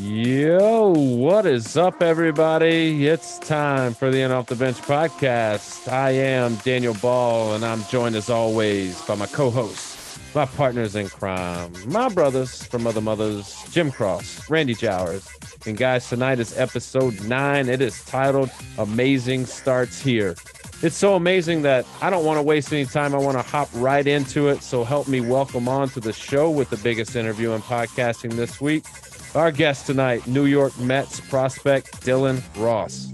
Yo, what is up, everybody? It's time for the In Off the Bench podcast. I am Daniel Ball, and I'm joined as always by my co hosts, my partners in crime, my brothers from other mothers, Jim Cross, Randy Jowers. And guys, tonight is episode nine. It is titled Amazing Starts Here. It's so amazing that I don't want to waste any time. I want to hop right into it. So help me welcome on to the show with the biggest interview in podcasting this week. Our guest tonight, New York Mets prospect Dylan Ross.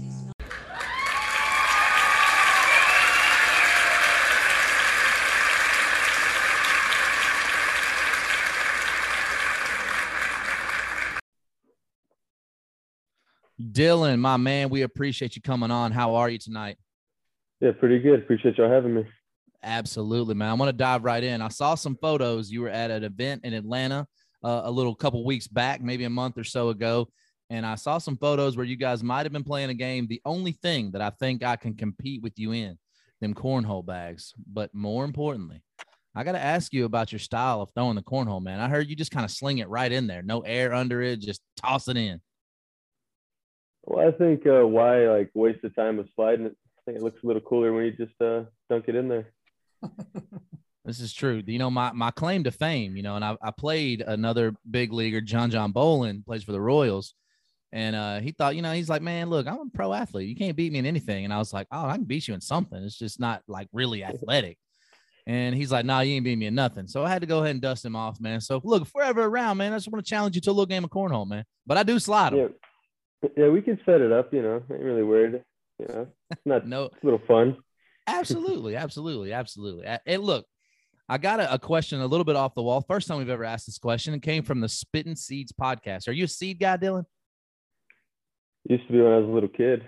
Dylan, my man, we appreciate you coming on. How are you tonight? Yeah, pretty good. Appreciate y'all having me. Absolutely, man. I want to dive right in. I saw some photos. You were at an event in Atlanta uh, a little couple weeks back, maybe a month or so ago, and I saw some photos where you guys might have been playing a game. The only thing that I think I can compete with you in, them cornhole bags. But more importantly, I got to ask you about your style of throwing the cornhole, man. I heard you just kind of sling it right in there, no air under it, just toss it in. Well, I think uh, why like waste the time of sliding it. I think it looks a little cooler when you just uh, dunk it in there. This is true. You know, my, my claim to fame, you know, and I, I played another big leaguer, John John Bolin, plays for the Royals. And uh, he thought, you know, he's like, man, look, I'm a pro athlete. You can't beat me in anything. And I was like, oh, I can beat you in something. It's just not like really athletic. And he's like, nah, you ain't beat me in nothing. So I had to go ahead and dust him off, man. So look, if we're ever around, man, I just want to challenge you to a little game of cornhole, man. But I do slide them. Yeah, yeah we can set it up, you know, ain't really worried. You know, it's not no, it's a little fun. absolutely, absolutely, absolutely. And look, I got a, a, question a little bit off the wall. First time we've ever asked this question. It came from the Spitting Seeds podcast. Are you a seed guy, Dylan? Used to be when I was a little kid.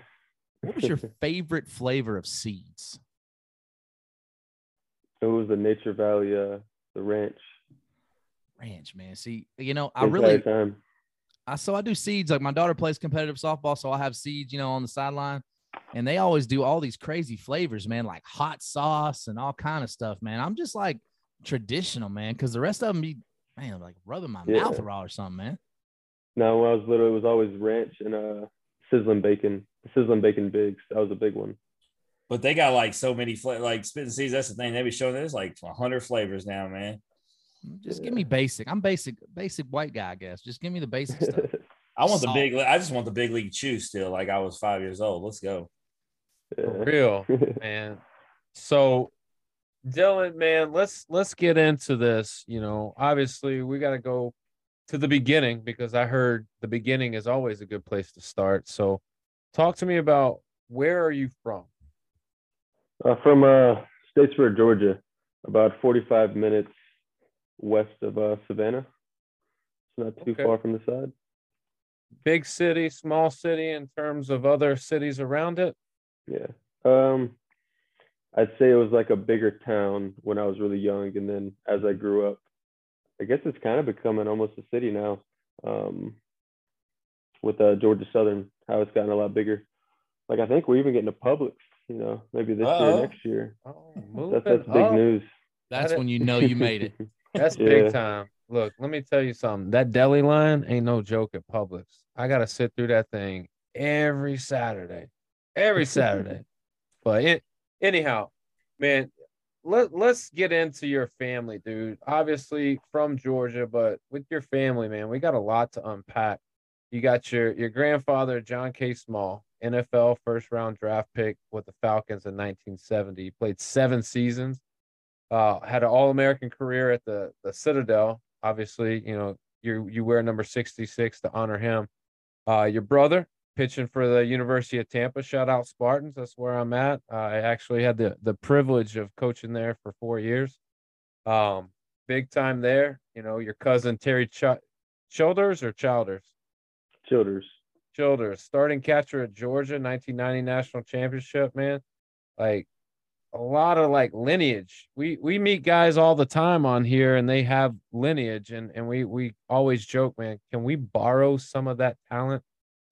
What was your favorite flavor of seeds? It was the Nature Valley, uh, the ranch. Ranch, man. See, you know, I really, time. I so I do seeds. Like my daughter plays competitive softball, so I have seeds, you know, on the sideline and they always do all these crazy flavors, man, like hot sauce and all kind of stuff, man. I'm just like traditional, man, because the rest of them be, man, like rubbing my yeah. mouth raw or something, man. No, when I was little, it was always ranch and uh sizzling bacon, sizzling bacon bigs. That was a big one. But they got like so many flavors, like spitting seeds. That's the thing. They be showing there's like 100 flavors now, man. Just yeah. give me basic. I'm basic, basic white guy, I guess. Just give me the basic stuff. I want Salt. the big. I just want the big league chew still. Like I was five years old. Let's go. For real, man. So, Dylan, man, let's let's get into this. You know, obviously, we got to go to the beginning because I heard the beginning is always a good place to start. So, talk to me about where are you from? Uh, from uh, Statesboro, Georgia, about 45 minutes west of uh, Savannah. It's not too okay. far from the side big city, small city in terms of other cities around it? Yeah. Um, I'd say it was like a bigger town when I was really young, and then as I grew up, I guess it's kind of becoming almost a city now. Um, with uh, Georgia Southern, how it's gotten a lot bigger. Like I think we're even getting a Publix, you know, maybe this Uh-oh. year, next year. Oh, that's that's big up. news. That's when you know you made it. that's yeah. big time. Look, let me tell you something. That deli line ain't no joke at Publix. I gotta sit through that thing every Saturday, every Saturday. but it, anyhow, man, let let's get into your family, dude. Obviously from Georgia, but with your family, man, we got a lot to unpack. You got your your grandfather, John K. Small, NFL first round draft pick with the Falcons in 1970. He played seven seasons. Uh, had an All American career at the the Citadel obviously, you know, you you wear number 66 to honor him. Uh, your brother pitching for the University of Tampa. Shout out Spartans. That's where I'm at. I actually had the the privilege of coaching there for four years. Um, big time there. You know, your cousin Terry Ch- Childers or Childers? Childers. Childers, starting catcher at Georgia, 1990 national championship. Man, like a lot of like lineage. We we meet guys all the time on here and they have lineage and and we we always joke, man, can we borrow some of that talent?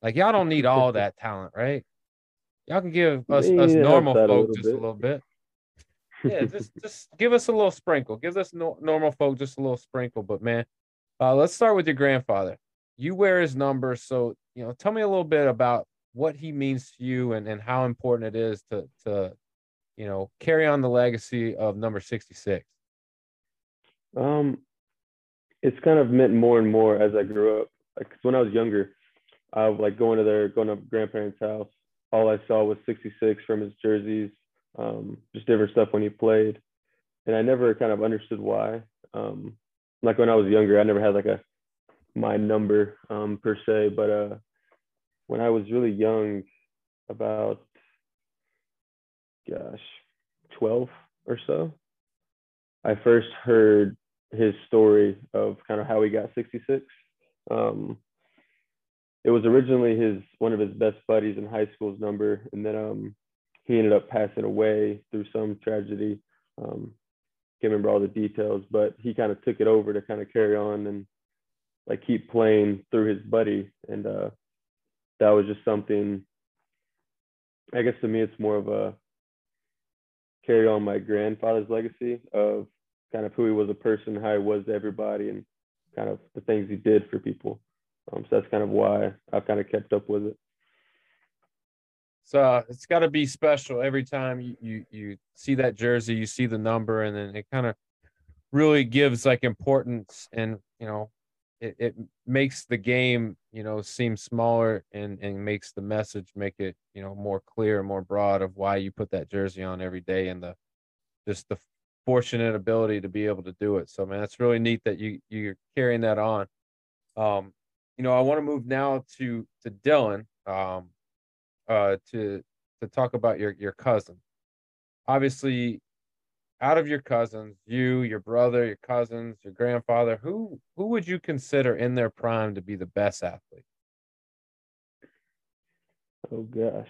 Like y'all don't need all that talent, right? Y'all can give us us normal folk just bit. a little bit. Yeah, just just give us a little sprinkle. Give us no, normal folk just a little sprinkle, but man, uh, let's start with your grandfather. you wear his number, so you know, tell me a little bit about what he means to you and, and how important it is to to you know carry on the legacy of number 66 um it's kind of meant more and more as i grew up like when i was younger i like going to their going to grandparents house. All i saw was 66 from his jerseys um just different stuff when he played. And i never kind of understood why. Um like when i was younger i never had like a my number um per se. But uh when I was really young, about gosh, 12 or so, I first heard his story of kind of how he got 66. Um, it was originally his one of his best buddies in high school's number, and then um, he ended up passing away through some tragedy. Um, can't remember all the details, but he kind of took it over to kind of carry on and like keep playing through his buddy. And uh, that was just something i guess to me it's more of a carry on my grandfather's legacy of kind of who he was a person how he was to everybody and kind of the things he did for people um, so that's kind of why i've kind of kept up with it. So it's got to be special every time you, you you see that jersey you see the number and then it kind of really gives like importance and you know it, it makes the game you know seem smaller and and makes the message make it you know more clear more broad of why you put that jersey on every day and the just the fortunate ability to be able to do it. So man it's really neat that you you're carrying that on. Um you know i want to move now to to dylan um uh to to talk about your your cousin obviously out of your cousins, you, your brother, your cousins, your grandfather, who who would you consider in their prime to be the best athlete? Oh gosh.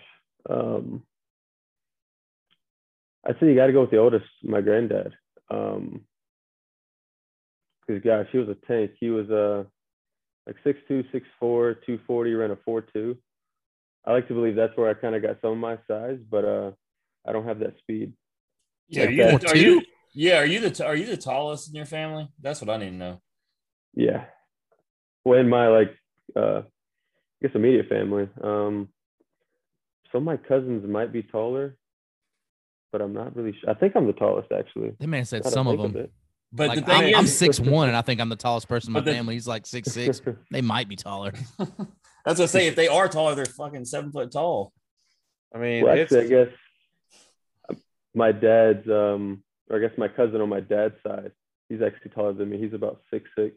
Um I say you got to go with the oldest, my granddad. Um because gosh, he was a tank. He was uh like 6'2", 6'4", 240, ran a 4'2". I like to believe that's where I kind of got some of my size, but uh I don't have that speed. Yeah, are you, the, are you, yeah, are you the are you the tallest in your family? That's what I need to know. Yeah. Well, in my like uh I guess immediate family. Um some of my cousins might be taller, but I'm not really sure. I think I'm the tallest actually. That man said some of them. Of but like, the thing I'm, is, I'm six one, and I think I'm the tallest person in my the, family. He's like six six. they might be taller. That's what I say. If they are taller, they're fucking seven foot tall. I mean, well, actually, I guess my dad's um or I guess my cousin on my dad's side, he's actually taller than me. He's about six six.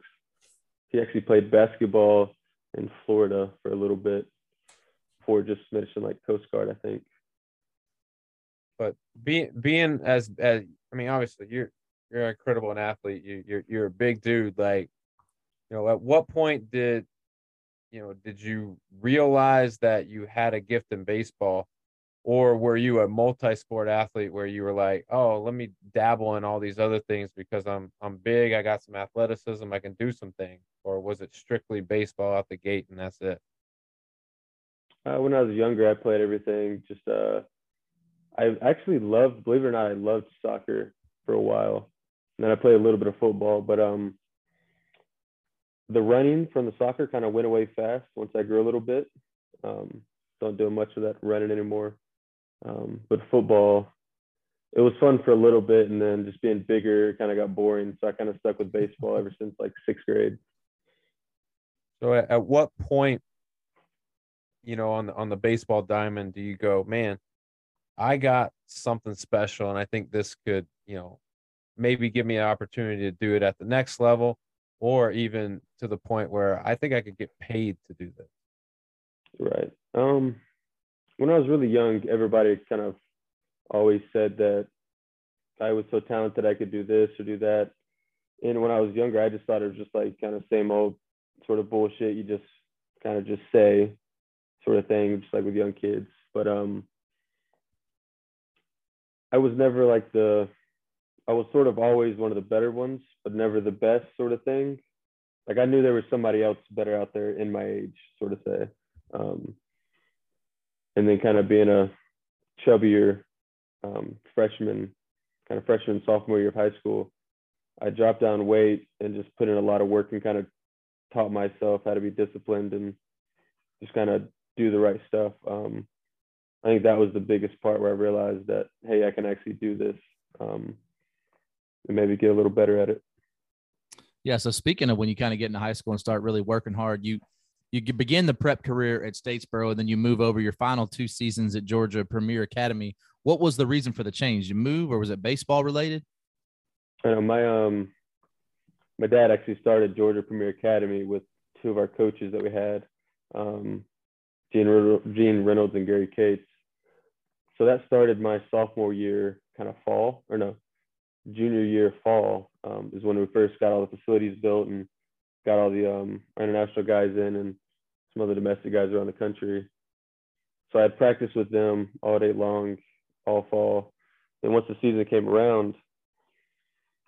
He actually played basketball in Florida for a little bit before just finishing like Coast Guard, I think. But being being as as I mean, obviously you're you're incredible an athlete. You you're you're a big dude. Like, you know, at what point did you know did you realize that you had a gift in baseball? Or were you a multi-sport athlete where you were like oh let me dabble in all these other things because i'm i'm big. I got some athleticism. I can do some things. Or was it strictly baseball out the gate and that's it? Uh, when i was younger i played everything. Just uh i actually loved believe it or not i loved soccer for a while and then i played a little bit of football but um the running from the soccer kind of went away fast once i grew a little bit um don't do much of that running anymore um, but football, it was fun for a little bit, and then just being bigger kind of got boring. So I kind of stuck with baseball ever since like sixth grade. So at, at what point, you know, on the on the baseball diamond, do you go, man? I got something special, and I think this could, you know, maybe give me an opportunity to do it at the next level, or even to the point where I think I could get paid to do this. Right. Um, when I was really young, everybody kind of always said that I was so talented I could do this or do that. And when I was younger, I just thought it was just like kind of same old sort of bullshit. You just kind of just say sort of thing, just like with young kids. But um, I was never like the, I was sort of always one of the better ones, but never the best sort of thing. Like I knew there was somebody else better out there in my age, sort of say. Um, and then kind of being a chubbier um, freshman, kind of freshman sophomore year of high school, I dropped down weight and just put in a lot of work and kind of taught myself how to be disciplined and just kind of do the right stuff. Um, I think that was the biggest part where I realized that hey, I can actually do this um, and maybe get a little better at it. Yeah. So speaking of when you kind of get into high school and start really working hard, you you begin the prep career at Statesboro, and then you move over your final two seasons at Georgia Premier Academy. What was the reason for the change? You move, or was it baseball related? I know my um my dad actually started Georgia Premier Academy with two of our coaches that we had, um, Gene, Gene Reynolds and Gary Cates. So that started my sophomore year, kind of fall, or no, junior year fall um, is when we first got all the facilities built and got all the um, international guys in and some other domestic guys around the country. So I had practiced with them all day long, all fall. Then once the season came around,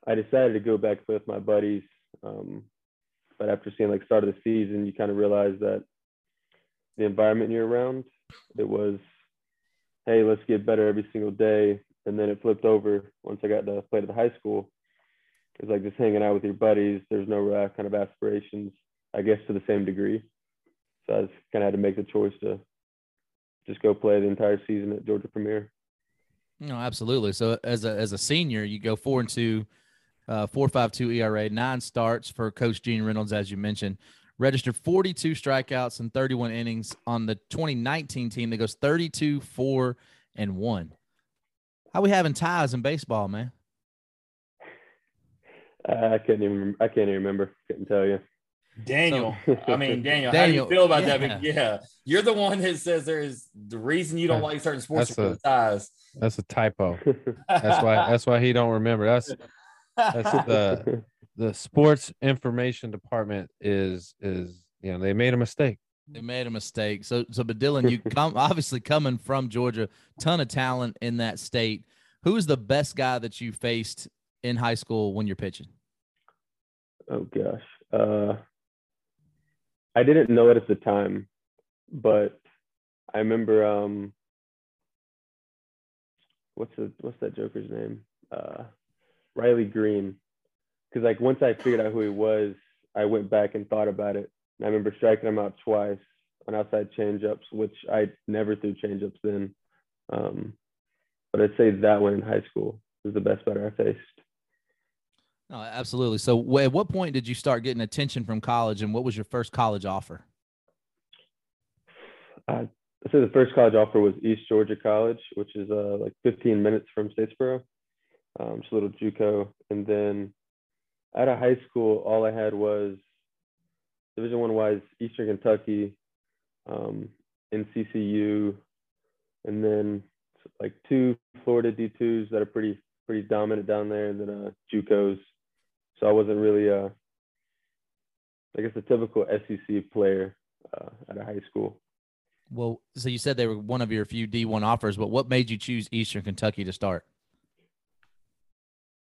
I decided to go back with my buddies. Um, but after seeing like start of the season, you kind of realize that the environment you're around, it was, hey, let's get better every single day. And then it flipped over once I got to play at the high school. It was like just hanging out with your buddies. There's no uh, kind of aspirations, I guess, to the same degree. So I just kind of had to make the choice to just go play the entire season at Georgia Premier. No, absolutely. So as a as a senior, you go four and two uh, 4.52 ERA, nine starts for Coach Gene Reynolds, as you mentioned. Registered 42 strikeouts and 31 innings on the 2019 team that goes 32, 4, and 1. How we having ties in baseball, man? I can't even I can't even remember. Couldn't tell you. Daniel, so, I mean Daniel, Daniel, how do you feel about yeah. that? Yeah, you're the one that says there's the reason you don't like certain sports that's a, ties. That's a typo. That's why that's why he don't remember. That's that's the the sports information department is is you know they made a mistake. They made a mistake. So so but Dylan, you come obviously coming from Georgia, ton of talent in that state. Who is the best guy that you faced in high school when you're pitching? Oh gosh. Uh I didn't know it at the time, but I remember um what's the what's that joker's name? Uh Riley Greene. Because like once I figured out who he was, I went back and thought about it. I remember striking him out twice on outside changeups, which I never threw changeups then. Um, but I'd say that one in high school was the best batter I faced. No, absolutely. So, at what point did you start getting attention from college, and what was your first college offer? I say the first college offer was East Georgia College, which is uh, like 15 minutes from Statesboro um, just a little JUCO. And then out of high school, all I had was Division One wise Eastern Kentucky, um, NCCU, and then like two Florida D2s that are pretty pretty dominant down there, and then uh, JUCOs. So I wasn't really, uh, I guess, a typical SEC player uh, at a high school. Well, so you said they were one of your few D1 offers, but what made you choose Eastern Kentucky to start?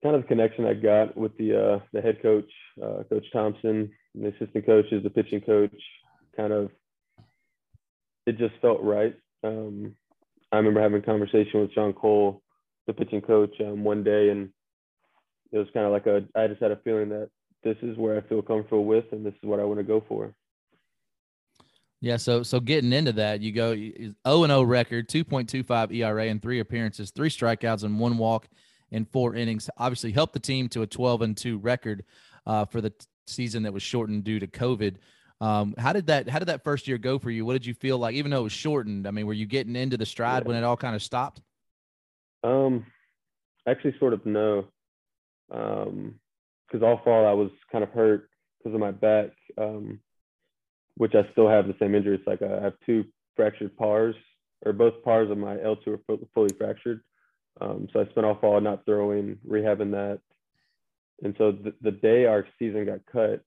Kind of the connection I got with the uh, the head coach, uh, Coach Thompson, the assistant coaches, the pitching coach. Kind of, it just felt right. Um, I remember having a conversation with John Cole, the pitching coach, um, one day, and it was kind of like a. I just had a feeling that this is where I feel comfortable with, and this is what I want to go for. Yeah, so so getting into that, you go 0 and 0 record, 2.25 ERA in three appearances, three strikeouts and one walk in four innings. Obviously, helped the team to a 12 and two record uh, for the t- season that was shortened due to COVID. Um, how did that How did that first year go for you? What did you feel like, even though it was shortened? I mean, were you getting into the stride yeah. when it all kind of stopped? Um, actually, sort of no. Um, because all fall I was kind of hurt because of my back. Um, which I still have the same injury. It's like I have two fractured pars, or both pars of my L2 are fully fractured. Um, so I spent all fall not throwing, rehabbing that. And so the, the day our season got cut,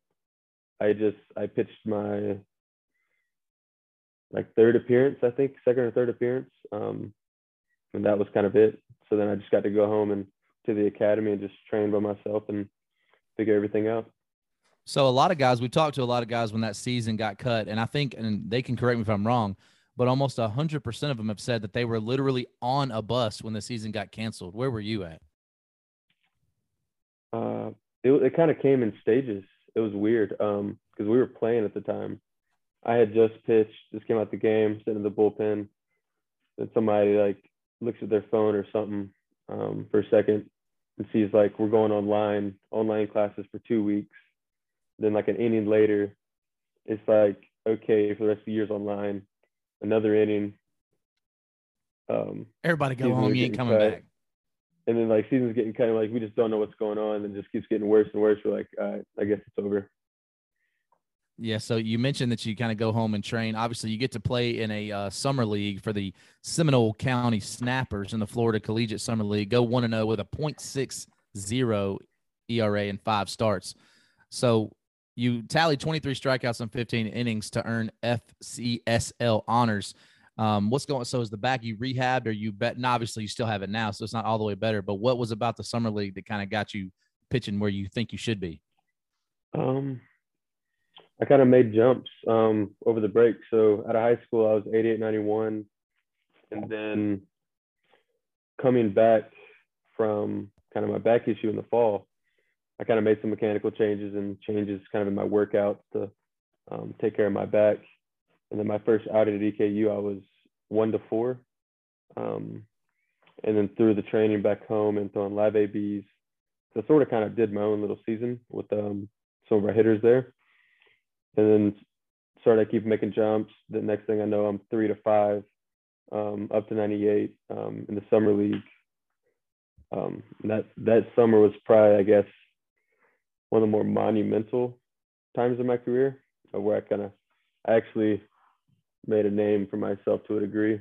I just I pitched my like third appearance, I think, second or third appearance. Um, and that was kind of it. So then I just got to go home and to the academy and just train by myself and figure everything out. So a lot of guys, we talked to a lot of guys when that season got cut, and I think, and they can correct me if I'm wrong, but almost 100% of them have said that they were literally on a bus when the season got canceled. Where were you at? Uh, it, it kind of came in stages. it was weird um because we were playing at the time. I had just pitched, just came out the game, sitting in the bullpen. Then somebody like looks at their phone or something um, for a second and sees like we're going online, online classes for two weeks. Then like an inning later, it's like okay for the rest of the year's online, another inning. Um, Everybody go home. You ain't coming cut. back. And then like season's getting kind of like we just don't know what's going on, and just keeps getting worse and worse. We're like, I guess it's over. Yeah, so you mentioned that you kind of go home and train. Obviously, you get to play in a uh, summer league for the Seminole County Snappers in the Florida Collegiate Summer League. Go one and zero oh with a .60 ERA and five starts. So you tally 23 strikeouts in 15 innings to earn FCSL honors. Um, what's going? So is the back you rehabbed, or you bet? And obviously, you still have it now, so it's not all the way better. But what was about the summer league that kind of got you pitching where you think you should be? Um I kind of made jumps um, over the break. So out of high school, I was 88, 91. And then coming back from kind of my back issue in the fall, I kind of made some mechanical changes and changes kind of in my workout to um, take care of my back. And then my first outing at EKU, I was one to four. Um, and then through the training back home and throwing live ABs, so I sort of kind of did my own little season with um, some of our hitters there and then started I keep making jumps. The next thing I know, I'm three to five, um, up to 98 um, in the summer league. Um, that that summer was probably, I guess, one of the more monumental times in my career, where I kind of actually made a name for myself to a degree.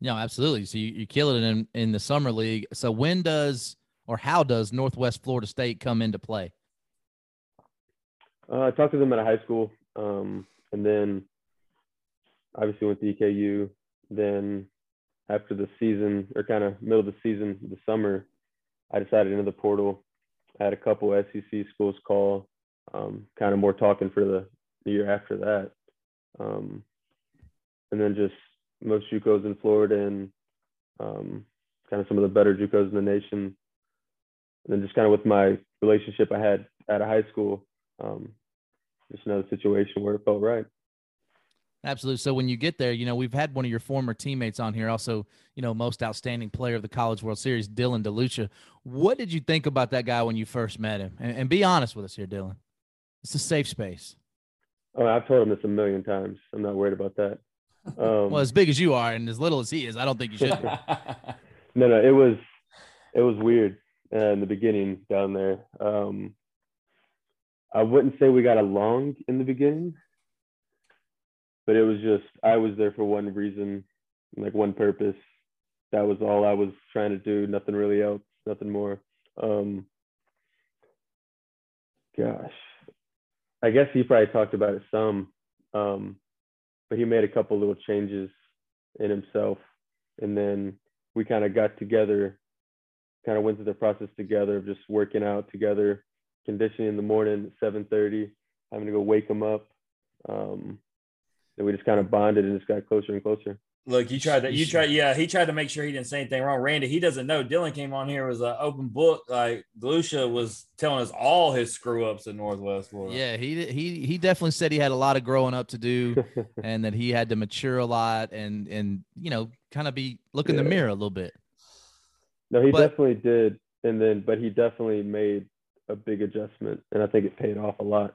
No, absolutely. So you, you kill it in in the summer league. So when does or how does Northwest Florida State come into play? Uh, I talked to them at a high school, um, and then obviously went to EKU. Then after the season, or kind of middle of the season, the summer, I decided into the portal. Had a couple SEC schools call, um, kind of more talking for the, the year after that, um, and then just most JUCOs in Florida and um, kind of some of the better JUCOs in the nation. And then just kind of with my relationship I had at a high school, um, just another situation where it felt right. Absolutely. So when you get there, you know, we've had one of your former teammates on here, also, you know, most outstanding player of the College World Series, Dylan DeLucia. What did you think about that guy when you first met him? And, and be honest with us here, Dylan. It's a safe space. Oh, I've told him this a million times. I'm not worried about that. Um, well, as big as you are and as little as he is, I don't think you should. no, no, it was it was weird uh, in the beginning down there. Um, I wouldn't say we got along in the beginning, but it was just I was there for one reason, like one purpose. That was all I was trying to do. Nothing really else. Nothing more. Um, gosh, I guess he probably talked about it some, um, but he made a couple little changes in himself, and then we kind of got together, kind of went through the process together of just working out together conditioning in the morning at 7.30, having to go wake him up. Um, and we just kind of bonded and just got closer and closer. Look, you tried that. You tried, yeah. He tried to make sure he didn't say anything wrong. Randy, he doesn't know. Dylan came on here was an open book. Like Lucia was telling us all his screw ups in Northwest Florida. Yeah, he he he definitely said he had a lot of growing up to do, and that he had to mature a lot and and you know kind of be look in yeah. the mirror a little bit. No, he but, definitely did, and then but he definitely made a big adjustment, and I think it paid off a lot.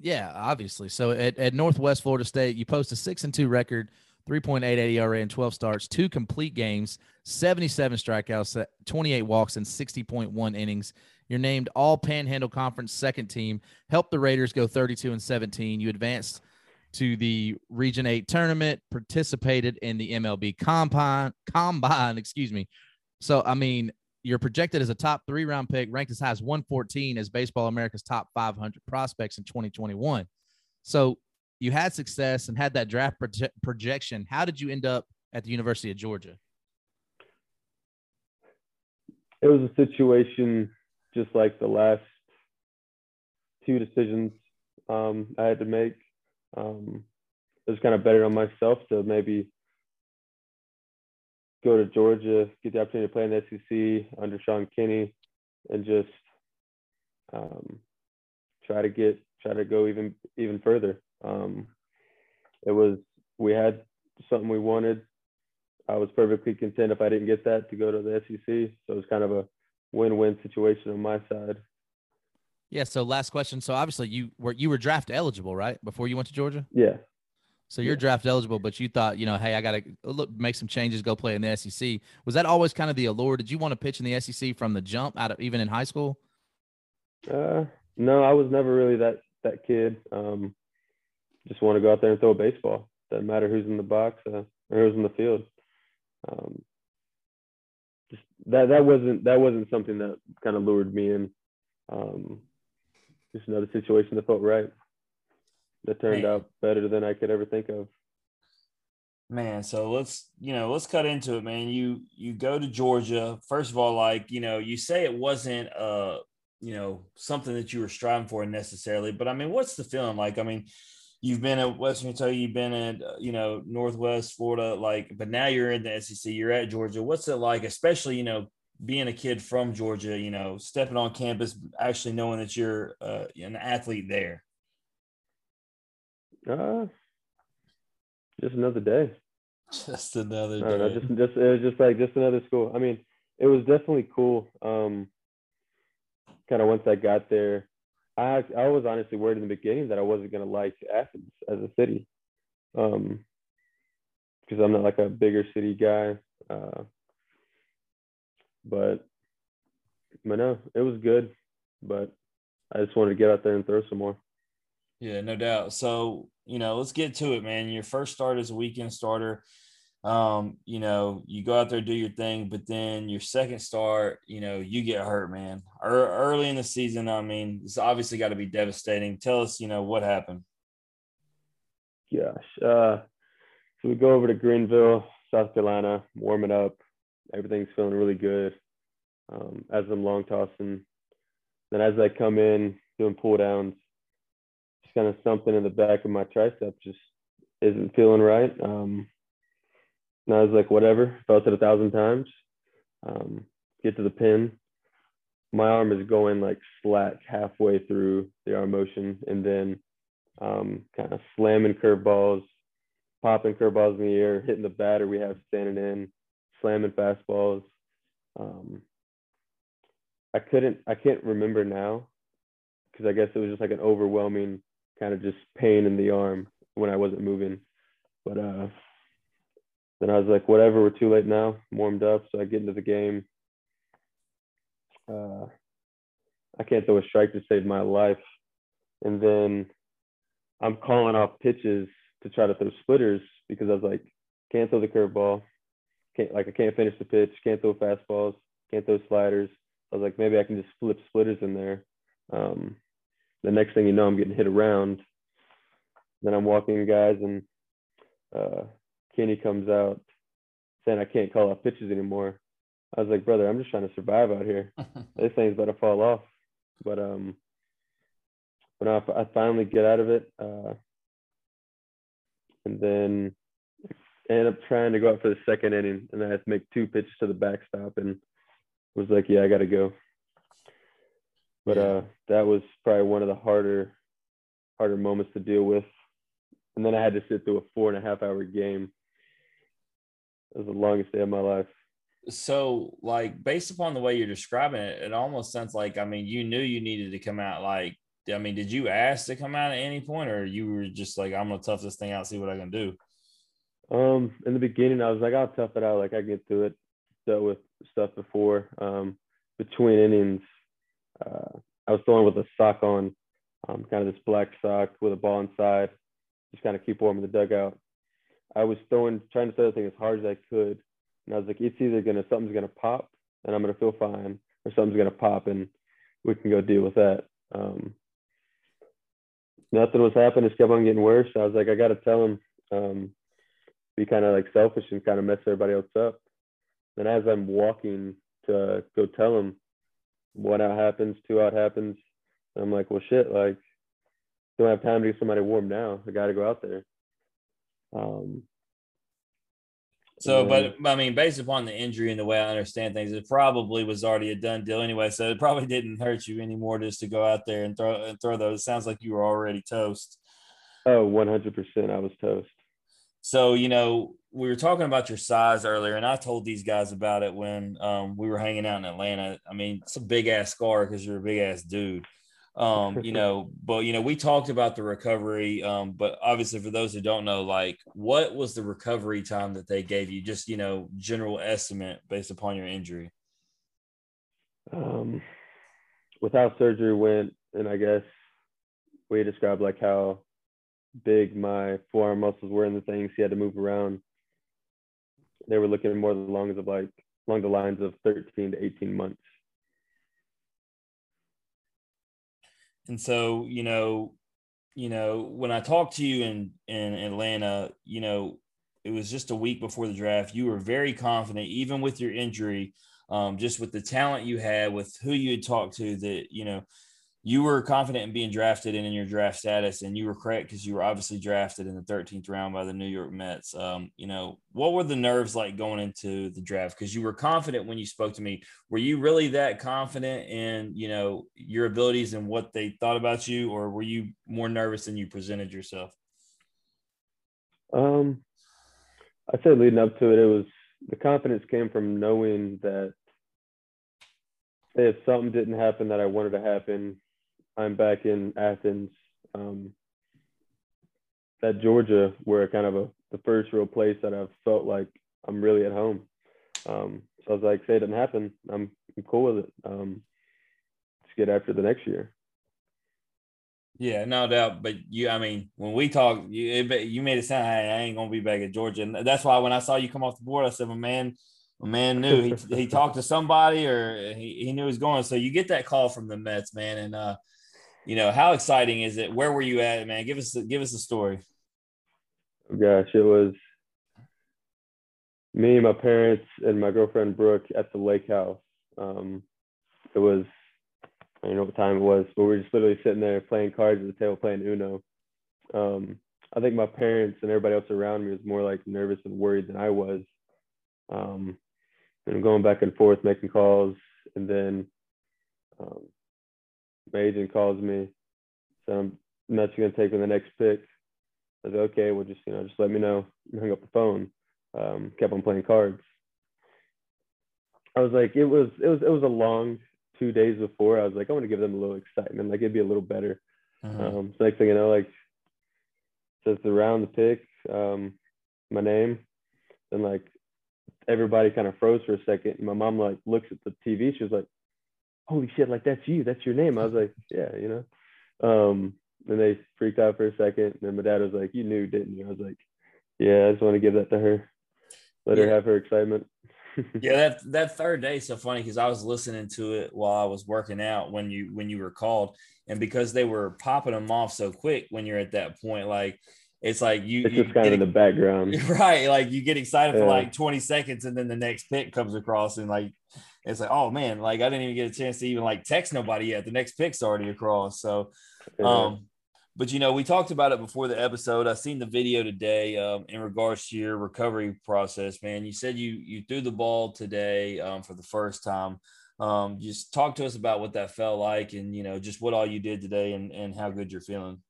Yeah, obviously. So at, at Northwest Florida State, you post a six and two record, 3.88 ERA in 12 starts, two complete games, 77 strikeouts, 28 walks, and 60.1 innings. You're named All Panhandle Conference second team. Helped the Raiders go 32 and 17. You advanced to the Region 8 tournament, participated in the MLB combine, combine, excuse me. So I mean, you're projected as a top three round pick, ranked as high as 114 as Baseball America's top 500 prospects in 2021. So you had success and had that draft proje- projection. How did you end up at the University of Georgia? It was a situation just like the last two decisions um, I had to make. Um, it was kind of better on myself to maybe go to Georgia, get the opportunity to play in the SEC under Sean Kinney, and just um, try to get try to go even even further. Um, it was we had something we wanted. I was perfectly content if I didn't get that to go to the SEC. So it was kind of a win-win situation on my side. Yeah. So last question. So obviously you were you were draft eligible, right? Before you went to Georgia. Yeah. So you're Yeah. draft eligible, but you thought, you know, hey, I got to look, make some changes, go play in the SEC. Was that always kind of the allure? Did you want to pitch in the SEC from the jump, out of even in high school? Uh, no, I was never really that that kid. Um, just want to go out there and throw a baseball. Doesn't matter who's in the box uh, or who's in the field. Um, just that that wasn't that wasn't something that kind of lured me in. Um, just another situation that felt right. That turned Man. out better than I could ever think of. Man, so let's you know let's cut into it, man. You you go to Georgia. First of all, like you know, you say it wasn't uh you know something that you were striving for necessarily, but I mean, what's the feeling like? I mean, you've been at Western Kentucky, you've been at uh, you know Northwest Florida, like, but now you're in the SEC. You're at Georgia. What's it like, especially you know being a kid from Georgia? You know, stepping on campus, actually knowing that you're uh, an athlete there. Uh, just another day. Just another don't know, day. just just it was just like just another school. I mean, it was definitely cool. Um, kind of once I got there, I I was honestly worried in the beginning that I wasn't gonna like Athens as a city, um, because I'm not like a bigger city guy. Uh, but but no, it was good. But I just wanted to get out there and throw some more. Yeah, no doubt. So, you know, let's get to it, man. Your first start as a weekend starter. Um, you know, you go out there, do your thing, but then your second start, you know, you get hurt, man. Ear- Early in the season, I mean, it's obviously got to be devastating. Tell us, you know, what happened. Gosh. Uh, so we go over to Greenville, South Carolina, warming up. Everything's feeling really good. Um, as I'm long tossing. Then as I come in doing pull downs, kind of something in the back of my tricep just isn't feeling right. Um, and I was like, whatever, felt it a thousand times. Um, get to the pin. My arm is going like slack halfway through the arm motion and then um, kind of slamming curveballs, popping curveballs in the air, hitting the batter we have standing in, slamming fastballs. Um, I couldn't, I can't remember now because I guess it was just like an overwhelming kind of just pain in the arm when I wasn't moving. But uh, then I was like, whatever, we're too late now. I'm warmed up, so I get into the game. Uh, I can't throw a strike to save my life, and then I'm calling off pitches to try to throw splitters because I was like, can't throw the curveball, can't like I can't finish the pitch, can't throw fastballs, can't throw sliders. I was like, maybe I can just flip splitters in there. Um, the next thing you know, I'm getting hit around. Then I'm walking guys, and uh, Kenny comes out saying I can't call off pitches anymore. I was like, brother, I'm just trying to survive out here. This thing's about to fall off. But um, but I, I finally get out of it, uh, and then end up trying to go out for the second inning, and I had to make two pitches to the backstop, and was like, yeah, I got to go. But uh, that was probably one of the harder, harder moments to deal with. And then I had to sit through a four and a half hour game. It was the longest day of my life. so like based upon the way you're describing it it almost sounds like i mean you knew you needed to come out like i mean did you ask to come out at any point or you were just like i'm gonna tough this thing out see what i can do Um, in the beginning, I was like, I'll tough it out. Like I get through it. Dealt with stuff before. Um, between innings, uh, I was throwing with a sock on, um, kind of this black sock with a ball inside, just kind of keep warm in the dugout. I was throwing, trying to throw the thing as hard as I could, and I was like, it's either gonna something's gonna pop and I'm gonna feel fine, or something's gonna pop and we can go deal with that. Um, nothing was happening. It kept on getting worse. I was like, I gotta tell him. Um, be kind of like selfish and kind of mess everybody else up. And as I'm walking to go tell them one out happens, two out happens, I'm like, well, shit, like, don't have time to get somebody warm now. I got to go out there. Um, So, but I mean, based upon the injury and the way I understand things, it probably was already a done deal anyway. So it probably didn't hurt you anymore just to go out there and throw and throw those. It sounds like you were already toast. Oh, 100%. I was toast. So, you know, we were talking about your size earlier, and I told these guys about it when um, we were hanging out in Atlanta. I mean, it's a big ass scar because you're a big ass dude. Um, you know, but you know, we talked about the recovery. Um, but obviously, for those who don't know, like, what was the recovery time that they gave you? Just you know, general estimate based upon your injury. Um, with how surgery went, and I guess we described like how big my forearm muscles were in the things he had to move around. They were looking more along the like along the lines of 13 to 18 months. And so, you know, you know, when I talked to you in in Atlanta, you know, it was just a week before the draft. You were very confident, even with your injury, um, just with the talent you had, with who you had talked to, that you know, you were confident in being drafted and in your draft status, and you were correct because you were obviously drafted in the 13th round by the New York Mets. Um, you know, what were the nerves like going into the draft? Because you were confident when you spoke to me. Were you really that confident in you know your abilities and what they thought about you, or were you more nervous than you presented yourself? Um, I'd say leading up to it, it was the confidence came from knowing that if something didn't happen that I wanted to happen, I'm back in Athens, um, at Georgia, where kind of a the first real place that I've felt like I'm really at home. Um, so I was like, say it didn't happen, I'm, I'm cool with it. Um, let's get after the next year. Yeah, no doubt. But you, I mean, when we talked, you it, you made it sound hey, I ain't gonna be back at Georgia, and that's why when I saw you come off the board, I said, "My man, my man knew he he talked to somebody or he, he knew he was going." So you get that call from the Mets, man, and uh, you know how exciting is it? Where were you at, man? Give us give us a story. Gosh, it was me, my parents, and my girlfriend Brooke at the lake house. Um, it was, I don't know what time it was, but we were just literally sitting there playing cards at the table, playing Uno. Um, I think my parents and everybody else around me was more like nervous and worried than I was. Um, and going back and forth, making calls, and then um, my agent calls me, so I'm not going to take me the next pick. I was like, okay, well, just you know, just let me know. And hung up the phone. Um, kept on playing cards. I was like, it was it was it was a long two days before. I was like, I want to give them a little excitement, like it'd be a little better. Um, so next thing you know, like says the round, the pick, um, my name, then like everybody kind of froze for a second. And my mom like looks at the TV. She was like, "Holy shit! Like that's you. That's your name." I was like, "Yeah, you know." Um, and they freaked out for a second. And then my dad was like, "You knew, didn't you?" I was like, "Yeah, I just want to give that to her, let her have her excitement." yeah, that that third day is so funny because I was listening to it while I was working out when you when you were called, and because they were popping them off so quick when you're at that point, like it's like you, it's you just kind of in the background. right like you get excited for like 20 seconds and then the next pick comes across and like it's like oh man like i didn't even get a chance to even like text nobody yet. The next pick's already across. So um but you know we talked about it before the episode. I seen the video today um, in regards to your recovery process man. You said you you threw the ball today um, for the first time. Um, just talk to us about what that felt like and you know just what all you did today and, and how good you're feeling.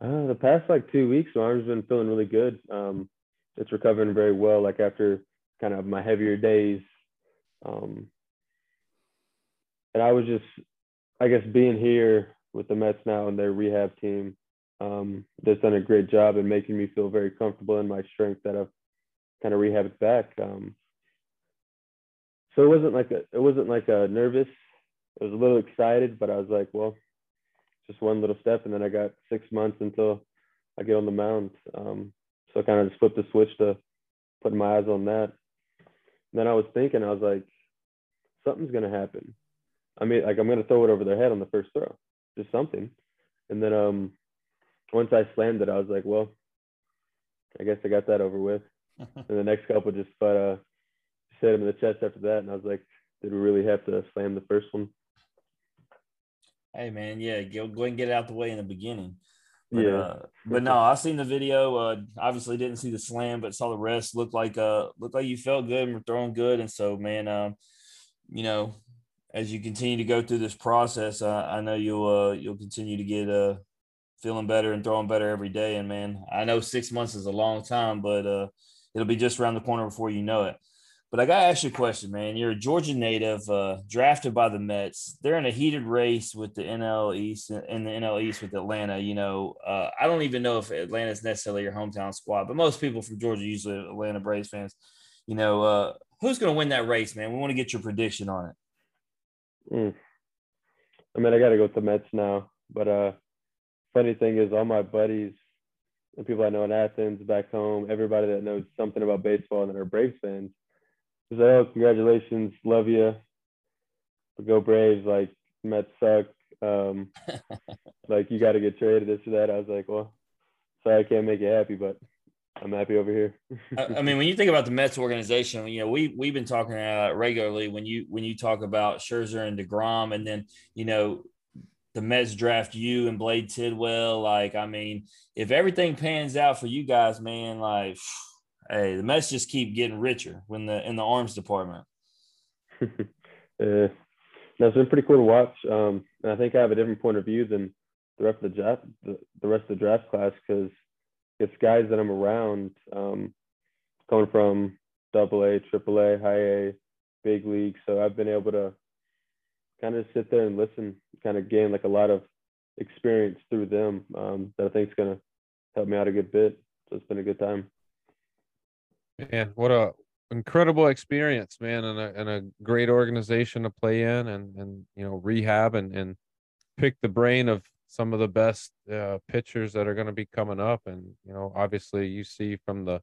Uh, the past like two weeks, my arm's been feeling really good. Um, it's recovering very well. Like after kind of my heavier days, um, and I was just, I guess, being here with the Mets now and their rehab team, um, they've done a great job in making me feel very comfortable in my strength that I've kind of rehabbed back. Um, so it wasn't like a, it wasn't like a nervous. I was a little excited, but I was like, well, just one little step, and then I got six months until I get on the mound. Um, so I kind of just flipped the switch to putting my eyes on that. Then I was thinking, I was like, something's gonna happen. I mean, like I'm gonna throw it over their head on the first throw, just something. And then um, once I slammed it, I was like, well, I guess I got that over with. and the next couple just but uh, hit him in the chest after that, and I was like, did we really have to slam the first one? Hey man, yeah, go, go ahead and get it out the way in the beginning. But, Yeah. uh, but no, I seen the video. Uh, obviously didn't see the slam, but saw the rest. Looked like uh, looked like you felt good and were throwing good. And so, man, um, you know, as you continue to go through this process, uh, I know you'll uh, you'll continue to get uh, feeling better and throwing better every day. And man, I know six months is a long time, but uh, it'll be just around the corner before you know it. But I got to ask you a question, man. You're a Georgia native, uh, drafted by the Mets. They're in a heated race with the NL East and the NL East with Atlanta. You know, uh, I don't even know if Atlanta's necessarily your hometown squad, but most people from Georgia usually Atlanta Braves fans. You know, uh, who's going to win that race, man? We want to get your prediction on it. Mm. I mean, I got to go with the Mets now. But uh, funny thing is, all my buddies and people I know in Athens, back home, everybody that knows something about baseball and that are Braves fans, is like, oh, congratulations, love you, But go Braves. Like Mets suck. Um, like you got to get traded, this or that. I was like, well, sorry, I can't make you happy, but I'm happy over here. I, I mean, when you think about the Mets organization, you know, we we've been talking uh, regularly when you when you talk about Scherzer and deGrom, and then you know the Mets draft you and Blade Tidwell. Like, I mean, if everything pans out for you guys, man, like, hey, the Mets just keep getting richer when the in the arms department. uh, it's been pretty cool to watch. Um, and I think I have a different point of view than the rest of the draft, the, the rest of the draft class, because it's guys that I'm around, um, coming from double A, triple A, high A, big league. So I've been able to kind of sit there and listen, kind of gain like a lot of experience through them um, that I think is going to help me out a good bit. So it's been a good time. Man, what a incredible experience, man, and a and a great organization to play in, and and you know rehab and and pick the brain of some of the best uh, pitchers that are going to be coming up, and you know obviously you see from the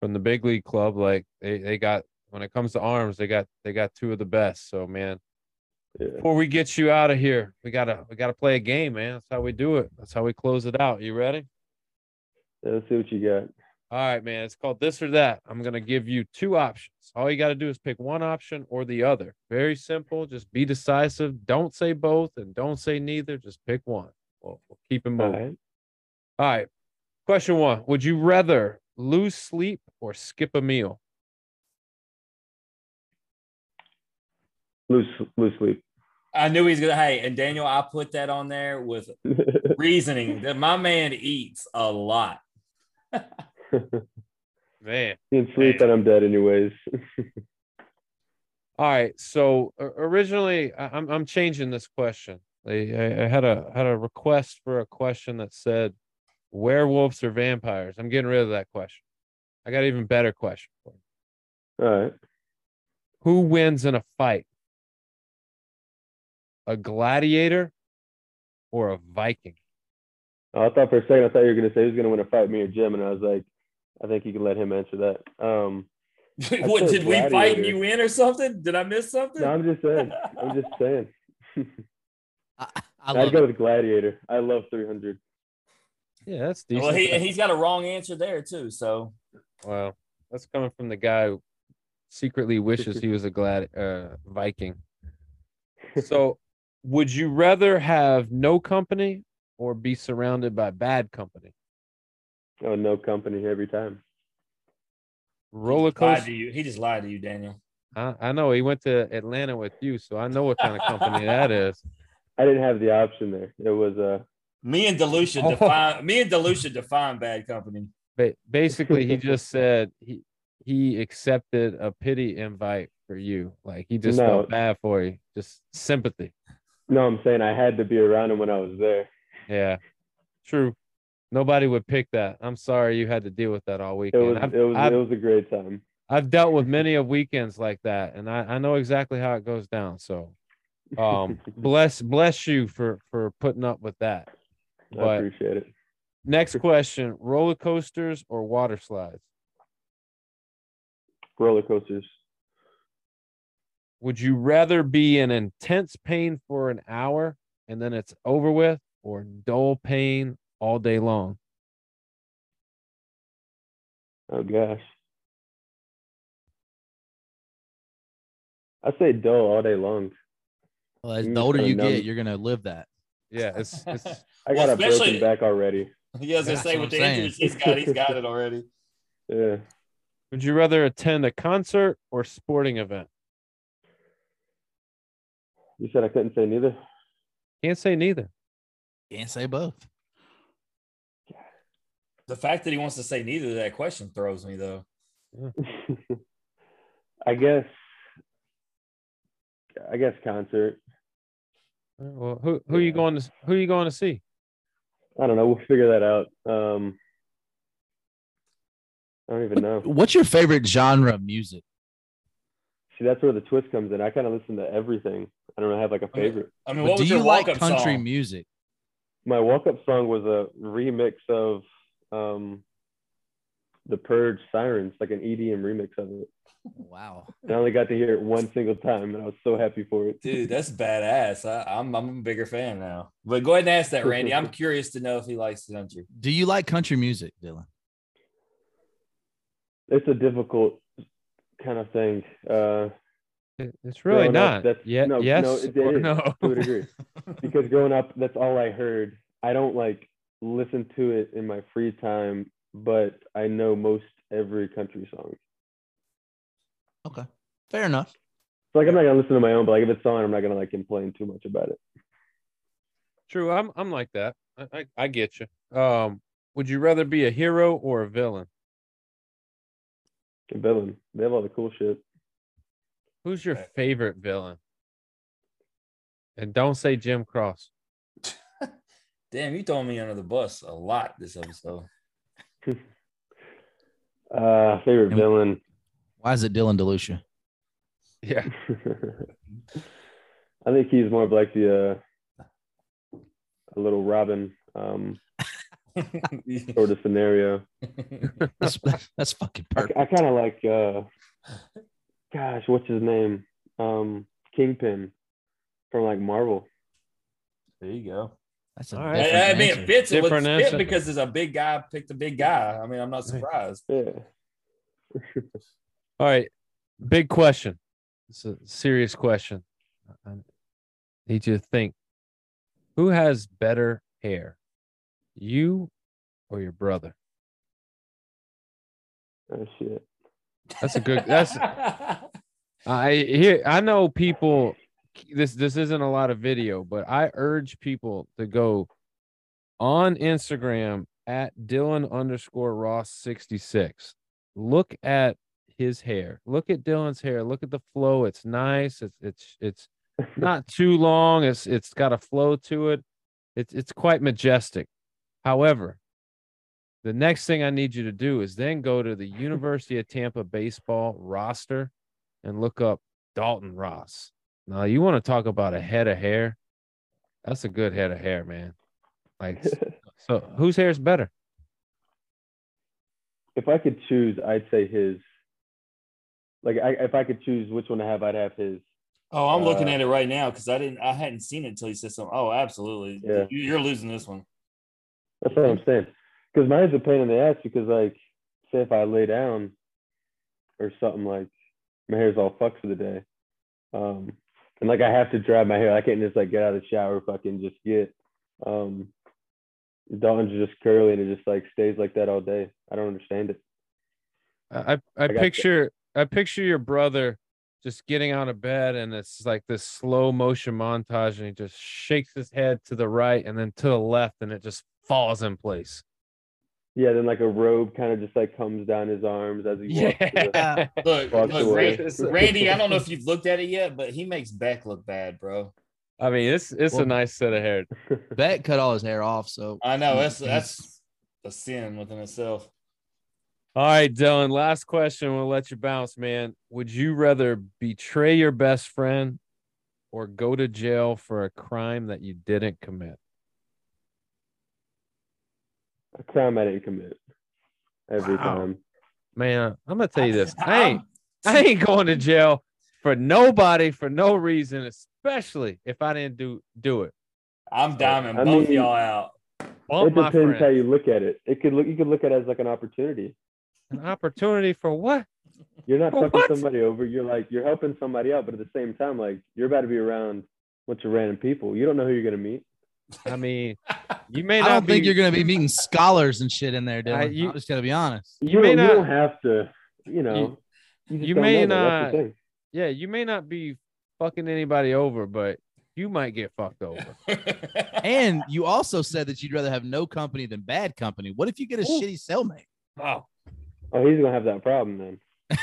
from the big league club like they they got when it comes to arms they got they got two of the best. So man, Yeah. before we get you out of here, we gotta we gotta play a game, man. That's how we do it. That's how we close it out. You ready? Yeah, let's see what you got. All right, man. It's called this or that. I'm going to give you two options. All you got to do is pick one option or the other. Very simple. Just be decisive. Don't say both and don't say neither. Just pick one. We'll, we'll keep it All moving. right. All right. Question one Would you rather lose sleep or skip a meal? Lose, lose sleep. I knew he's gonna. Hey, and Daniel, I put that on there with reasoning that my man eats a lot. Man. in sleep and I'm dead anyways. All right. So uh, originally, I'm I'm changing this question. I, I I had a had a request for a question that said werewolves or vampires. I'm getting rid of that question. I got an even better question for you. All right. Who wins in a fight? A gladiator or a Viking? Oh, I thought for a second I thought you were gonna say who's gonna win a fight, me or Jim, and I was like, I think you can let him answer that. Um, what did we fight and you win or something? Did I miss something? no, I'm just saying. I'm just saying. I, I I'd go it. with Gladiator. I love 300. Yeah, that's decent. well, he he's got a wrong answer there too. So Wow, that's coming from the guy who secretly wishes he was a glad uh, Viking. So, would you rather have no company or be surrounded by bad company? Oh, no company every time. Roller He lied coaster. to you. He just lied to you, Daniel. I, I know he went to Atlanta with you, so I know what kind of company that is. I didn't have the option there. It was uh Me and DeLucia Oh. define me and DeLucia define bad company. Ba- basically, he just said he he accepted a pity invite for you. Like he just No. felt bad for you, just sympathy. no, I'm saying I had to be around him when I was there. Yeah, true. Nobody would pick that. I'm sorry you had to deal with that all It weekend. was I've, it was I've, it was a great time. I've dealt with many of weekends like that, and I, I know exactly how it goes down. So, um, bless bless you for for putting up with that. I appreciate it. next question: roller coasters or water slides? Roller coasters. Would you rather be in intense pain for an hour and then it's over with, or dull pain all day long? Oh gosh. I say dull all day long. Well, as mm, the older you numb. get, you're gonna live that. Yeah, it's it's I Well, got a broken back already. Yeah, I was gonna say what with I'm the saying. injuries he's got, he's got it already. Yeah. Would you rather attend a concert or sporting event? You said I couldn't say neither. Can't say neither. Can't say both. The fact that he wants to say neither to that question throws me though. I guess. I guess concert. Well, who who are you going to who are you going to see? I don't know. We'll figure that out. Um, I don't even know. What's your favorite genre of music? See, that's where the twist comes in. I kind of listen to everything. I don't have like a favorite. I mean, But what do was you like country song? music? My walk-up song was a remix of um, the Purge Sirens, like an EDM remix of it. Wow. And I only got to hear it one single time, and I was so happy for it. Dude, that's badass. I, I'm I'm a bigger fan now. But go ahead and ask that, Randy. I'm curious to know if he likes country. Do you like country music, Dylan? It's a difficult kind of thing. Uh, It's really Growing up, not. that's- Yeah. no, yes. no, it or is, no. to a degree. because growing up, that's all I heard. I don't like listen to it in my free time, but I know most every country song. Okay. Fair enough. So like I'm not gonna listen to my own, but like if it's on, I'm not gonna like complain too much about it. True. I'm I'm like that. I, I I get you. Um, would you rather be a hero or a villain? And villain, they have all the cool shit. Who's your favorite villain? And don't say Jim Cross. Damn, you throwing me under the bus a lot this episode. Uh, favorite And- villain. Why is it Dylan DeLucia? Yeah. I think he's more of like the uh, a little Robin um, sort of scenario. That's, that's fucking I. I kind of like, uh, gosh, what's his name? Um, Kingpin from like Marvel. there you go. That's a All right. different I, I mean, answer. it fits. It Different would fit answer. because there's a big guy picked a big guy. I mean, I'm not surprised. Yeah. All right. Big question. It's a serious question. I need you to think. Who has better hair? You or your brother? Oh shit. That's a good that's I here I know people this this isn't a lot of video, but I urge people to go on Instagram at Dylan underscore Ross 66. Look at his hair. Look at Dylan's hair. Look at the flow. It's nice. It's it's it's not too long. It's it's got a flow to it. It's it's quite majestic. However, the next thing I need you to do is then go to the University of Tampa baseball roster and look up Dalton Ross. Now you want to talk about a head of hair? That's a good head of hair, man. Like so whose hair is better? if I could choose, I'd say his. Like, I, if I could choose which one to have, I'd have his. Oh, I'm looking Uh, at it right now because I didn't. I hadn't seen it until you said something. Oh, absolutely. Yeah. You- You're losing this one. That's what I'm saying. Because mine's a pain in the ass. Because like, say if I lay down, or something like, my hair's all fucked for the day, um, and like I have to dry my hair. I can't just like get out of the shower, fucking just get. Um, Dalton's just curly and it just like stays like that all day. I don't understand it. I I, I picture I picture your brother just getting out of bed and it's like this slow motion montage and he just shakes his head to the right and then to the left and it just falls in place. Yeah, then like a robe kind of just like comes down his arms as he walks. through the- Yeah. Look, Walks look away. Randy, Randy, I don't know if you've looked at it yet, but he makes Beck look bad, bro. I mean, it's it's Well- a nice set of hair. Beck cut all his hair off, so I know that's that's a sin within itself. All right, Dylan, last question. We'll let you bounce, man. Would you rather betray your best friend or go to jail for a crime that you didn't commit? A crime I didn't commit every Wow. time. Man, I'm gonna tell you this. I ain't I ain't going to jail for nobody for no reason, especially if I didn't do do it. I'm diming I both mean- y'all out. Bump it my depends how you look at it. It could look you could look at it as like an opportunity. An opportunity for what? You're not For fucking what? somebody over. You're like you're helping somebody out, but at the same time, like you're about to be around a bunch of random people. You don't know who you're gonna meet. I mean, you may I not don't be, think you're gonna be meeting scholars and shit in there, dude. I- you- I'm just gonna be honest. you, may don't, you don't have to, you know. You, just you may know that. That's the not- Yeah, you may not be fucking anybody over, but you might get fucked over. And you also said that you'd rather have no company than bad company. What if you get a Ooh. shitty cellmate? Oh. Oh, he's gonna have that problem then.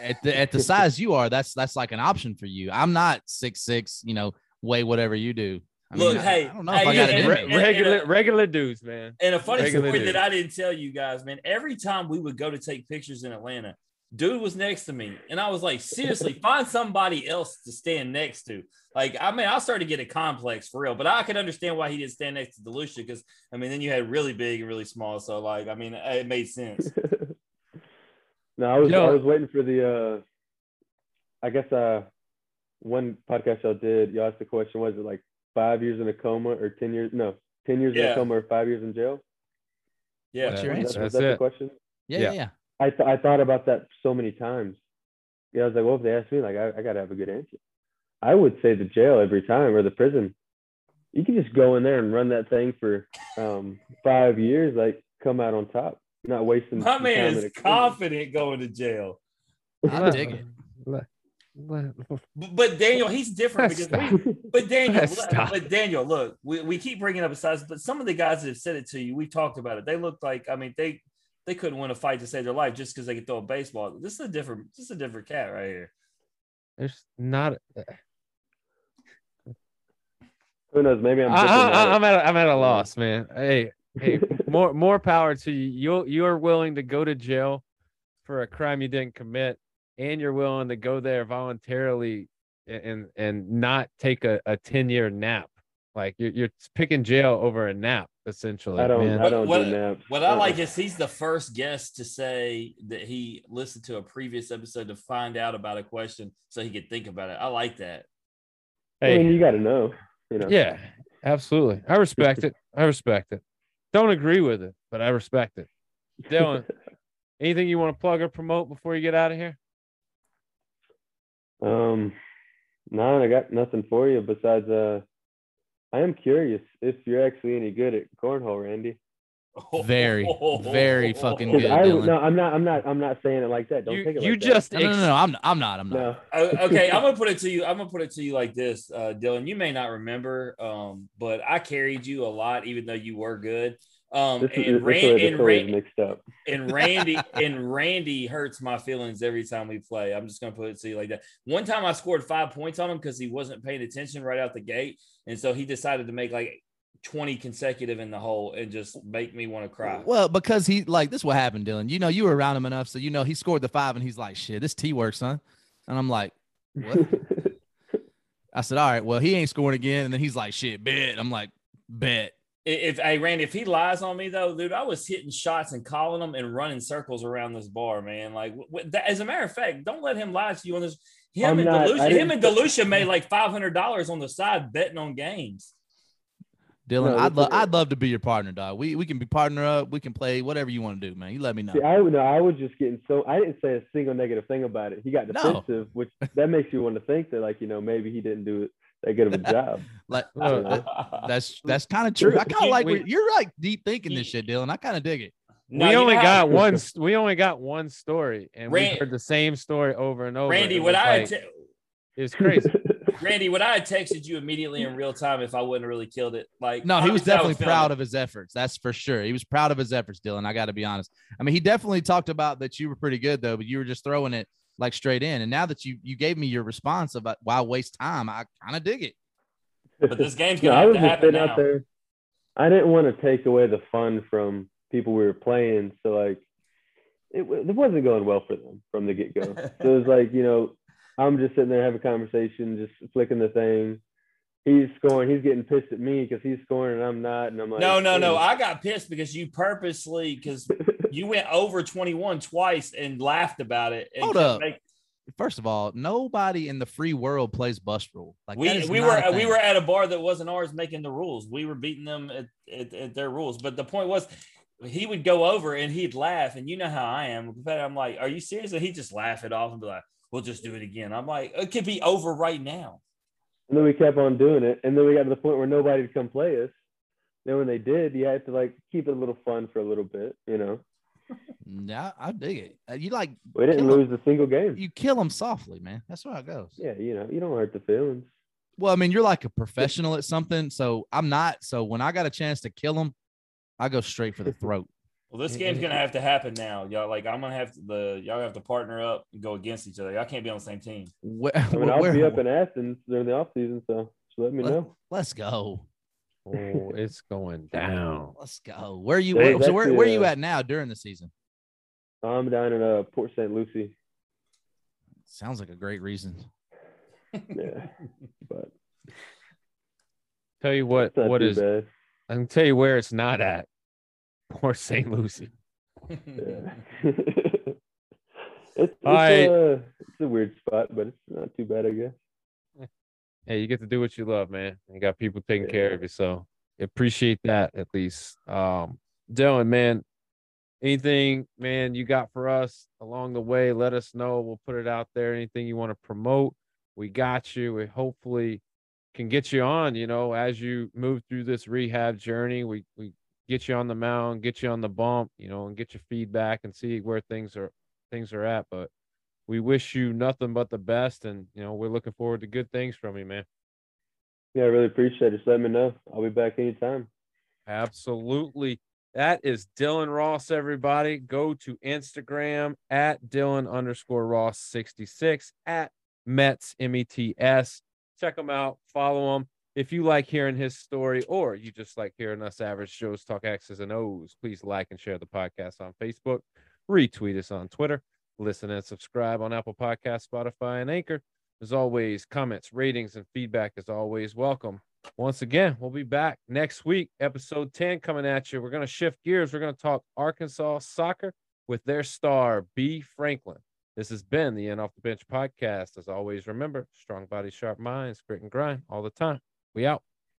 At the at the size you are, that's that's like an option for you. I'm not six six, you know, weigh whatever you do. I Look, I- hey, I don't know hey, if I you- got it and- in Re- me. and- regular regular dudes, man. And a funny Regular story dude. that I didn't tell you guys, man. Every time we would go to take pictures in Atlanta, dude was next to me, and I was like, seriously, find somebody else to stand next to. Like, I mean, I started to get a complex for real, but I could understand why he didn't stand next to DeLucia because, I mean, then you had really big and really small. So, like, I mean, it made sense. no, I was Yo. I was waiting for the. uh I guess uh one podcast y'all did. y'all asked the question: Was it like five years in a coma or ten years? No, ten years in a coma or five years in jail. Yeah. What's your answer? that, was That's that the question? Yeah, Yeah. yeah, yeah. I th- I thought about that so many times. Yeah, I was like, well, if they ask me, like, I, I gotta have a good answer. I would say the jail every time or the prison. You can just go in there and run that thing for um, five years, like come out on top, not wasting. My man time in is confident going to jail. I dig it. Let- let- But, but Daniel, he's different because we, But Daniel, Stop. but Daniel, look, we, we keep bringing up a size, but some of the guys that have said it to you, we've talked about it. They look like, I mean, they they couldn't win a fight to save their life just because they could throw a baseball. This is a different, this is a different cat right here. There's not. Uh, Who knows? Maybe I'm. I, I, I'm at a, I'm at a loss, man. Hey, hey, more more power to you. You you're willing to go to jail for a crime you didn't commit, and you're willing to go there voluntarily and and not take a, a 10 year nap. Like you're you're picking jail over a nap, essentially. I don't. man. I don't What- do naps. What I Uh-uh. like is he's the first guest to say that he listened to a previous episode to find out about a question so he could think about it. I like that. I Hey, mean, you got to know. You know. yeah, absolutely. I respect it. I respect it. Don't agree with it, but I respect it. Dylan, anything you want to plug or promote before you get out of here? Um, no, I got nothing for you besides. Uh, I am curious if you're actually any good at cornhole, Randy. Very, very fucking good. I Dylan. no, I'm not. I'm not. I'm not saying it like that. Don't You, take it. you like just No, no, no, no, I'm, I'm not. I'm not. No. Uh, okay, I'm gonna put it to you. I'm gonna put it to you like this, uh, Dylan. You may not remember, um, but I carried you a lot, even though you were good. Um, This is and, this is Ran- the and, story is Ran- mixed up. and Randy and Randy hurts my feelings every time we play. I'm just gonna put it to you like that. One time I scored five points on him because he wasn't paying attention right out the gate, and so he decided to make like 20 consecutive in the hole and just make me want to cry. Well, because he like this is what happened, Dylan. You know, you were around him enough, so you know he scored the five, and he's like, "Shit, this T works, huh? And I'm like, What? I said, "All right, well, he ain't scoring again." And then he's like, "Shit, bet." I'm like, "Bet." If hey Randy, if he lies on me though, dude, I was hitting shots and calling them and running circles around this bar, man. Like, wh- wh- that, as a matter of fact, don't let him lie to you on this. Him I'm and not- DeLucia, him and DeLucia made like five hundred dollars on the side betting on games. Dylan, No, I'd love. I'd love to be your partner, dog. We we can be partner up. We can play whatever you want to do, man. You let me know. See, I would. No, I was just getting so. I didn't say a single negative thing about it. He got No. defensive, which that makes you want to think that, like, you know, maybe he didn't do that good of a job. Like Look, Uh, that's that's kind of true. I kind of like We- you're like deep thinking this shit, Dylan. I kind of dig it. No, we only got how- one. We only got one story, and we heard the same story over and over. Randy, It would I like- te- it's crazy. Randy, would I have texted you immediately in real time if I wouldn't have really killed it? Like, No, he was definitely feeling proud it. of his efforts. That's for sure. He was proud of his efforts, Dylan. I got to be honest. I mean, he definitely talked about that you were pretty good though, but you were just throwing it like straight in. And now that you you gave me your response about why waste time, I kind of dig it. But this game's gonna I have was to just happen now. out there. I didn't want to take away the fun from people we were playing, so like, it, it wasn't going well for them from the get go. so it was like, you know, I'm just sitting there having a conversation, just flicking the thing. He's scoring. He's getting pissed at me because he's scoring and I'm not. And I'm like, no, no, no. I got pissed because you purposely because you went over 21 twice and laughed about it. And Hold up. make- First of all, nobody in the free world plays bust rule. Like we we were we were at a bar that wasn't ours making the rules. We were beating them at, at, at their rules. But the point was he would go over and he'd laugh. And you know how I am. I'm like, are you serious? And he'd just laugh it off and be like, we'll just do it again. I'm like, it could be over right now. And then we kept on doing it. And then we got to the point where nobody would come play us. Then when they did, you had to like keep it a little fun for a little bit, you know. Yeah, I dig it. Uh, You like We didn't lose a single game. you kill them softly, man. That's how it goes. Yeah, you know, you don't hurt the feelings. Well, I mean, you're like a professional at something, so I'm not. So when I got a chance to kill them, I go straight for the throat. Well, this game's gonna have to happen now, y'all. Like I'm gonna have to the y'all have to partner up and go against each other. Y'all can't be on the same team. Where, I mean, I'll where- be up in Athens during the off season, so just let me Let- know. let's go. Oh, it's going down. Let's go. Where are you? Hey, where, so where, that's where are you uh, at now during the season? I'm down in uh, Port St. Lucie. Sounds like a great reason. Yeah, but Tell you what, it's not what too is bad. I can tell you where it's not at. Port St. Lucie. Yeah. it's it's, right. uh, it's a weird spot, but it's not too bad, I guess. Hey, you get to do what you love, man. You got people taking care of you, so appreciate that at least. Um, Dylan, man, anything, man, you got for us along the way? Let us know. We'll put it out there. Anything you want to promote, we got you. We hopefully can get you on. You know, as you move through this rehab journey, we we get you on the mound, get you on the bump, you know, and get your feedback and see where things are things are at. But we wish you nothing but the best, and you know, we're looking forward to good things from you, man. Yeah, I really appreciate it. Just let me know. I'll be back anytime. Absolutely. That is Dylan Ross, everybody. Go to Instagram at Dylan underscore Ross 66 at Mets M E T S. Check them out, follow him. If you like hearing his story or you just like hearing us average Joes talk X's and O's, please like and share the podcast on Facebook, retweet us on Twitter, listen and subscribe on Apple Podcasts, Spotify, and Anchor. As always, comments, ratings, and feedback is always welcome. Once again, we'll be back next week, episode 10 coming at you. We're going to shift gears. We're going to talk Arkansas soccer with their star, B. Franklin. This has been the End Off the Bench podcast. As always, remember strong body, sharp minds, grit and grind all the time. We out.